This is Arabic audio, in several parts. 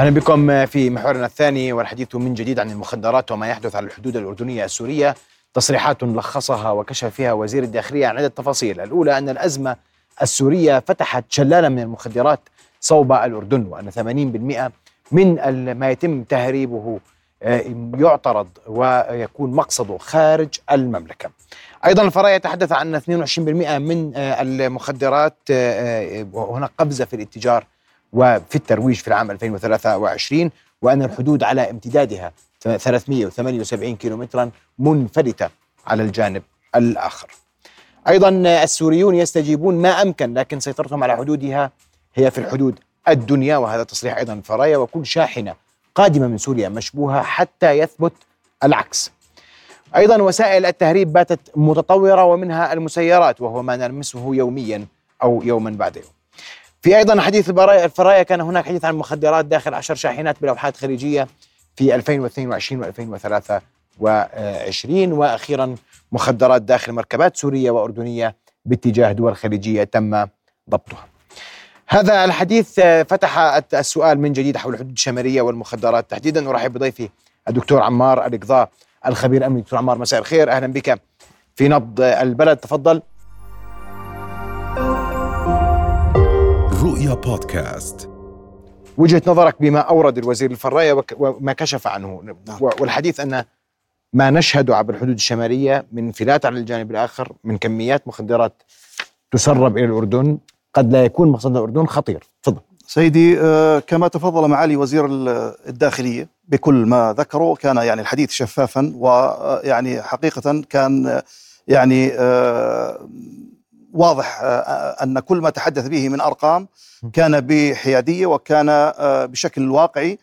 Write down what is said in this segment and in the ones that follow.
أهلا بكم في محورنا الثاني والحديث من جديد عن المخدرات وما يحدث على الحدود الأردنية السورية تصريحات لخصها وكشف فيها وزير الداخلية عن عدة تفاصيل، الأولى أن الأزمة السورية فتحت شلاله من المخدرات صوب الأردن وأن 80% من ما يتم تهريبه آه، يعترض ويكون مقصده خارج المملكة. أيضا الفرايا يتحدث عن 22% من آه، المخدرات آه، وهناك قفزه في الاتجار وفي الترويج في العام 2023 وأن الحدود على امتدادها 378 كيلومترا منفلتة على الجانب الآخر. أيضا السوريون يستجيبون ما أمكن لكن سيطرتهم على حدودها هي في الحدود الدنيا وهذا تصريح أيضا الفرايا وكل شاحنة قادمة من سوريا مشبوهة حتى يثبت العكس. أيضا وسائل التهريب باتت متطورة ومنها المسيرات وهو ما نلمسه يوميا أو يوما بعد يوم. في أيضا حديث الفرايا كان هناك حديث عن المخدرات داخل عشر شاحنات بلوحات خليجية في 2022 و2023 وأخيرا مخدرات داخل مركبات سورية وأردنية باتجاه دول خليجية تم ضبطها. هذا الحديث فتح السؤال من جديد حول الحدود الشمالية والمخدرات. تحديدا أرحب بضيفي الدكتور عمار القضاء الخبير الامني دكتور عمار مساء الخير. أهلا بك في نبض البلد. تفضل. رؤيا بودكاست. وجهة نظرك بما أورد الوزير الفراية وما كشف عنه. نعم. والحديث أن ما نشهده عبر الحدود الشمالية من انفلات على الجانب الآخر من كميات مخدرات تسرب إلى الأردن قد لا يكون مقصد الأردن خطير. تفضل. سيدي آه، كما تفضل معالي وزير الداخلية بكل ما ذكره كان يعني الحديث شفافا ويعني حقيقة كان يعني آه، واضح آه، آه، أن كل ما تحدث به من أرقام كان بحيادية وكان آه، بشكل واقعي.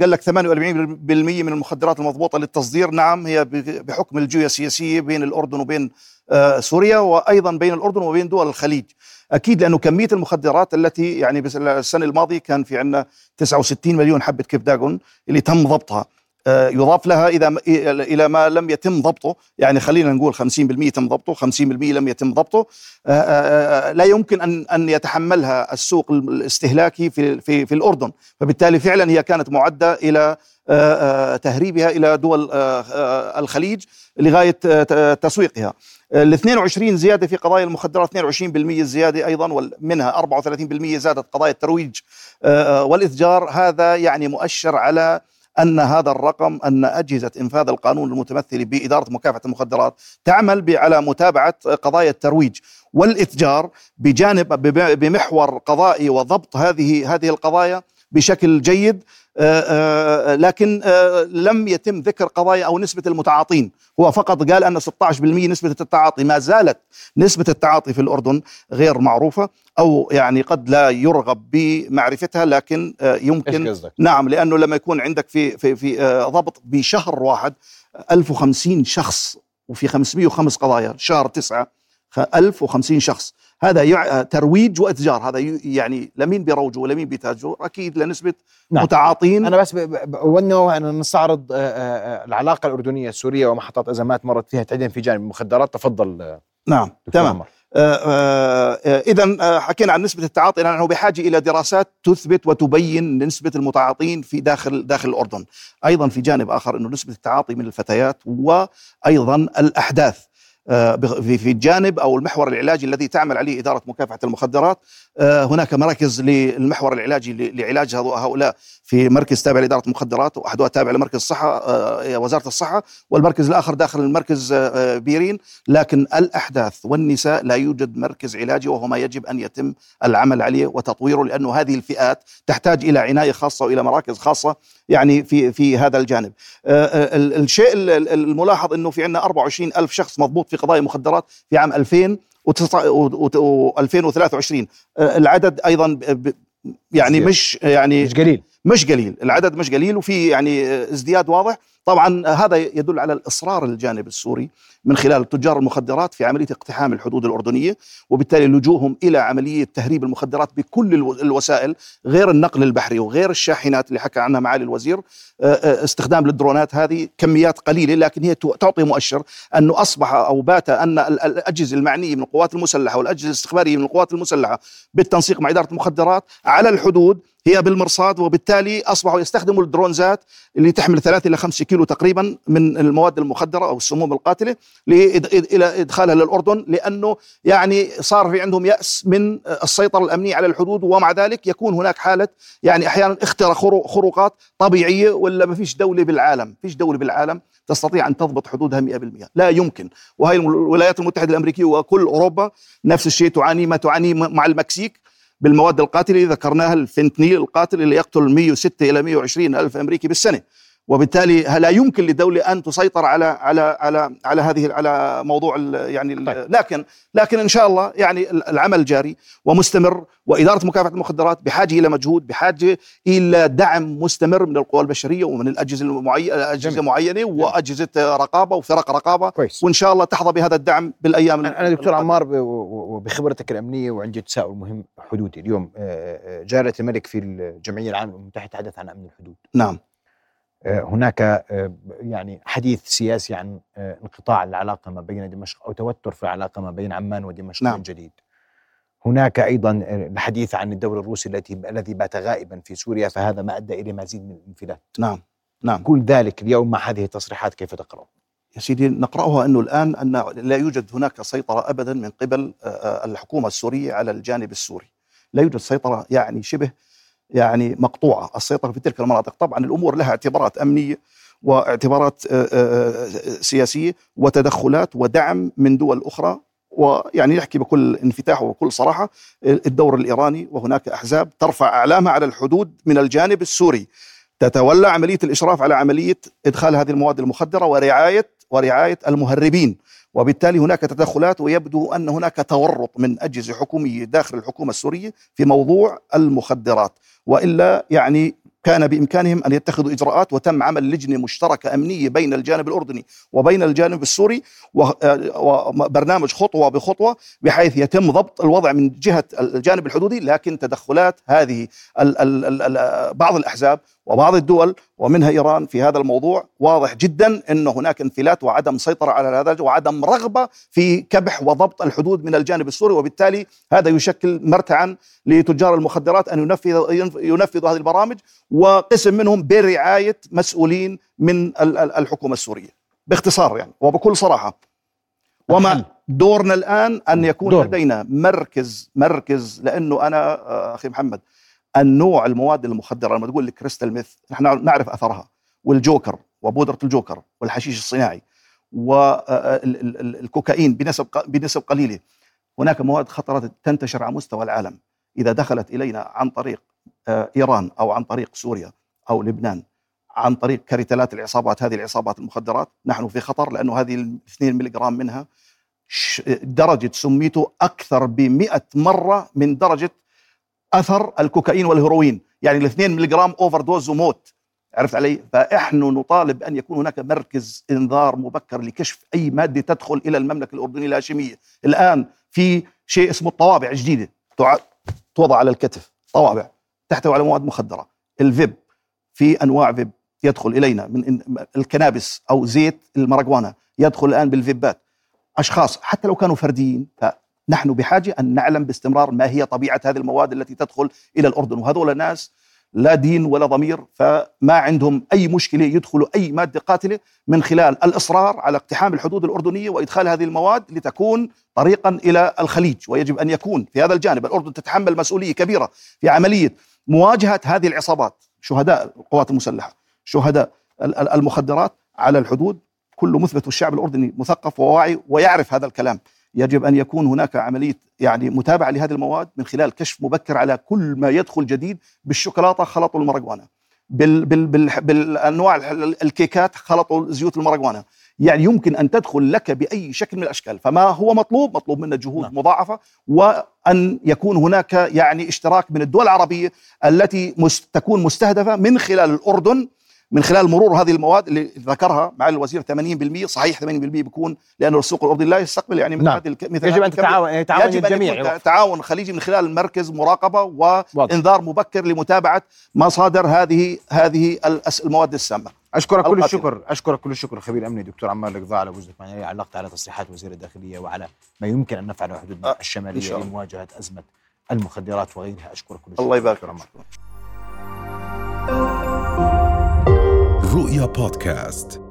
قال لك 48% من المخدرات المضبوطة للتصدير نعم هي بحكم الجيوسياسية بين الأردن وبين سوريا وأيضا بين الأردن وبين دول الخليج. أكيد لأنه كمية المخدرات التي يعني السنة الماضية كان في عندنا 69 مليون حبة كبداجون اللي تم ضبطها. يضاف لها إذا إلى ما لم يتم ضبطه. يعني خلينا نقول 50% تم ضبطه 50% لم يتم ضبطه. آه، آه، لا يمكن ان أن يتحملها السوق الاستهلاكي في في في الأردن. فبالتالي فعلا هي كانت معدة إلى تهريبها إلى دول الخليج لغاية تسويقها. ال 22 زيادة في قضايا المخدرات 22% زياده أيضا ومنها 34% زادت قضايا الترويج. والإتجار هذا يعني مؤشر على أن هذا الرقم أن أجهزة إنفاذ القانون المتمثله بإدارة مكافحة المخدرات تعمل على متابعة قضايا الترويج والإتجار بجانب بمحور قضائي وضبط هذه هذه القضايا. بشكل جيد آه، آه، لكن آه، لم يتم ذكر قضايا أو نسبة المتعاطين. هو فقط قال أن 16% نسبة التعاطي. ما زالت نسبة التعاطي في الأردن غير معروفة أو يعني قد لا يرغب بمعرفتها لكن يمكن نعم لأنه لما يكون عندك في في في ضبط. بشهر واحد 1050 شخص وفي 505 قضايا شهر تسعة 1050 شخص. هذا ترويج وإتجار. هذا يعني لمين بيروجوا ولمين بيتاجروا أكيد لنسبه نعم. متعاطين. أنا بس وانه أن نستعرض آه، آه، آه، العلاقة الأردنية السورية ومحطات أزمات مرت فيها تحديدا في جانب المخدرات. تفضل نعم تمام. اذا حكينا عن نسبة التعاطي. نحن بحاجة إلى دراسات تثبت وتبين نسبة المتعاطين في داخل داخل الأردن. أيضا في جانب آخر أنه نسبة التعاطي من الفتيات وأيضا الأحداث. في الجانب أو المحور العلاجي الذي تعمل عليه إدارة مكافحة المخدرات. آه، هناك مراكز للمحور العلاجي لعلاج هؤلاء في مركز تابع لإدارة المخدرات وأحدها تابع لمركز الصحه آه، وزارة الصحة والمركز الآخر داخل المركز بيرين. لكن الأحداث والنساء لا يوجد مركز علاجي وهو ما يجب أن يتم العمل عليه وتطويره لأنه هذه الفئات تحتاج إلى عناية خاصة وإلى مراكز خاصة يعني في في هذا الجانب. الشيء الملاحظ إنه في عندنا 24 ألف شخص مضبوط في قضايا مخدرات في عام 2000 و2023 العدد أيضا يعني مش يعني مش قليل. مش قليل العدد مش قليل وفي يعني ازدياد واضح. طبعا هذا يدل على الإصرار الجانب السوري من خلال تجار المخدرات في عملية اقتحام الحدود الأردنية وبالتالي لجوءهم إلى عملية تهريب المخدرات بكل الوسائل غير النقل البحري وغير الشاحنات اللي حكى عنها معالي الوزير. استخدام للدرونات هذه كميات قليلة لكن هي تعطي مؤشر أنه أصبح أو بات أن الأجهزة المعنية من القوات المسلحة والأجهزة الاستخبارية من القوات المسلحة بالتنسيق مع إدارة المخدرات على الحدود هي بالمرصاد وبالتالي أصبحوا يستخدموا الدرونزات اللي تحمل 3 إلى 5 كيلو تقريبا من المواد المخدرة أو السموم القاتلة إلى إدخالها للأردن لأنه يعني صار في عندهم يأس من السيطرة الأمنية على الحدود ومع ذلك يكون هناك حالة يعني أحيانا اختراق خروقات طبيعية ولا ما فيش دولة بالعالم فيش دولة بالعالم تستطيع أن تضبط حدودها 100% لا يمكن. وهي الولايات المتحدة الأمريكية وكل أوروبا نفس الشيء تعاني ما تعاني مع المكسيك. بالمواد القاتلة ذكرناها الفنتنيل القاتل اللي يقتل 106 إلى 120 ألف أمريكي بالسنة. وبالتالي لا يمكن للدولة أن تسيطر على على على على هذه على موضوع يعني طيب. لكن لكن إن شاء الله يعني العمل جاري ومستمر وإدارة مكافحة المخدرات بحاجة إلى مجهود بحاجة إلى دعم مستمر من القوى البشرية ومن الأجهزة المعينه أجهزة معينة وأجهزة رقابة وفرق رقابة. كويس. وإن شاء الله تحظى بهذا الدعم بالأيام أنا دكتور عمار وبخبرتك الأمنية وعندي تساؤل مهم حدودي. اليوم آه، آه، جلاله الملك في الجمعية العامة المتحدة تحدث عن أمن الحدود. نعم. هناك آه، يعني حديث سياسي عن آه، انقطاع العلاقة ما بين دمشق أو توتر في العلاقة ما بين عمان ودمشق نعم. الجديد. هناك أيضا الحديث عن الدور الروسي التي الذي بات غائبا في سوريا فهذا ما أدى إلى مزيد من الانفلات. نعم نعم كل ذلك اليوم مع هذه التصريحات كيف تقرأ؟ يا سيدي نقرأها أنه الآن أن لا يوجد هناك سيطرة أبدا من قبل الحكومة السورية على الجانب السوري لا يوجد سيطرة يعني شبه يعني مقطوعة. السيطرة في تلك المناطق. طبعا الأمور لها اعتبارات أمنية واعتبارات آه، آه، آه، سياسية وتدخلات ودعم من دول أخرى ويعني نحكي بكل انفتاح وبكل صراحة الدور الإيراني وهناك أحزاب ترفع أعلامها على الحدود من الجانب السوري. تتولى عملية الإشراف على عملية إدخال هذه المواد المخدرة ورعاية ورعاية المهربين. وبالتالي هناك تدخلات ويبدو أن هناك تورط من أجهزة حكومية داخل الحكومة السورية في موضوع المخدرات. وإلا يعني كان بإمكانهم أن يتخذوا إجراءات وتم عمل لجنة مشتركة أمنية بين الجانب الأردني وبين الجانب السوري وبرنامج خطوة بخطوة بحيث يتم ضبط الوضع من جهة الجانب الحدودي. لكن تدخلات هذه بعض الأحزاب وبعض الدول ومنها إيران في هذا الموضوع واضح جدا إن هناك انفلات وعدم سيطرة على هذا وعدم رغبة في كبح وضبط الحدود من الجانب السوري. وبالتالي هذا يشكل مرتعا لتجار المخدرات أن ينفذ ينفذوا هذه البرامج وقسم منهم برعاية مسؤولين من الحكومة السورية. باختصار يعني وبكل صراحة وما دورنا الآن أن يكون دور. لدينا مركز مركز لأنه أنا آه، أخي محمد النوع المواد المخدرة لما تقول الكريستال ميث نحن نعرف أثرها. والجوكر وبودرة الجوكر والحشيش الصناعي والكوكايين آه، بنسب بنسب قليلة. هناك مواد خطره تنتشر على مستوى العالم. إذا دخلت إلينا عن طريق آه، إيران أو عن طريق سوريا أو لبنان عن طريق كريتلات العصابات هذه العصابات المخدرات نحن في خطر لأنه هذه 2 ملغ منها درجة سميته أكثر ب 100 مرة من درجة أثر الكوكايين والهيروين. يعني الاثنين ملغ overdose وموت. عرفت علي؟ فإحنا نطالب أن يكون هناك مركز إنذار مبكر لكشف أي مادة تدخل إلى المملكة الأردنية الهاشميه، الآن في شيء اسمه الطوابع جديده توضع على الكتف، طوابع. تحتوي على مواد مخدرة، الفيب. في أنواع فيب يدخل إلينا من ال cannabis أو زيت المرجوانا يدخل الآن بالفيبات. أشخاص حتى لو كانوا فرديين نحن بحاجة أن نعلم باستمرار ما هي طبيعة هذه المواد التي تدخل إلى الأردن. وهذول الناس لا دين ولا ضمير فما عندهم أي مشكلة يدخلوا أي مادة قاتلة من خلال الإصرار على اقتحام الحدود الأردنية وإدخال هذه المواد لتكون طريقا إلى الخليج. ويجب أن يكون في هذا الجانب الأردن تتحمل مسؤولية كبيرة في عملية مواجهة هذه العصابات شهداء القوات المسلحة شهداء المخدرات على الحدود. كله مثبت والشعب الأردني مثقف وواعي ويعرف هذا الكلام. يجب أن يكون هناك عملية يعني متابعة لهذه المواد من خلال كشف مبكر على كل ما يدخل جديد بالشوكولاتة خلطوا المرجوانه بال بال بال بالأنواع الكيكات خلطوا زيوت المرجوانه يعني يمكن أن تدخل لك بأي شكل من الأشكال فما هو مطلوب مطلوب منا جهود نعم. مضاعفة وأن يكون هناك يعني اشتراك من الدول العربية التي تكون مستهدفة من خلال الأردن من خلال مرور هذه المواد اللي ذكرها مع الوزير 80% صحيح 80% بيكون لأنه السوق الاردني لا يستقبل يعني من نعم. هذه مثل يجب أن تتعاون يتعاون يجب الجميع. أن تعاون خليجي من خلال مركز مراقبة وإنذار مبكر لمتابعة مصادر هذه هذه المواد السامة. أشكرك كل الشكر. أشكرك كل الشكر الخبير الامني دكتور عمار القضاء على وجودك معنا علقت على تصريحات وزير الداخلية وعلى ما يمكن أن نفعله حدودنا الشمالية لمواجهه أزمة المخدرات وغيرها. أشكرك كل الشكر. الله يبارك رؤيا بودكاست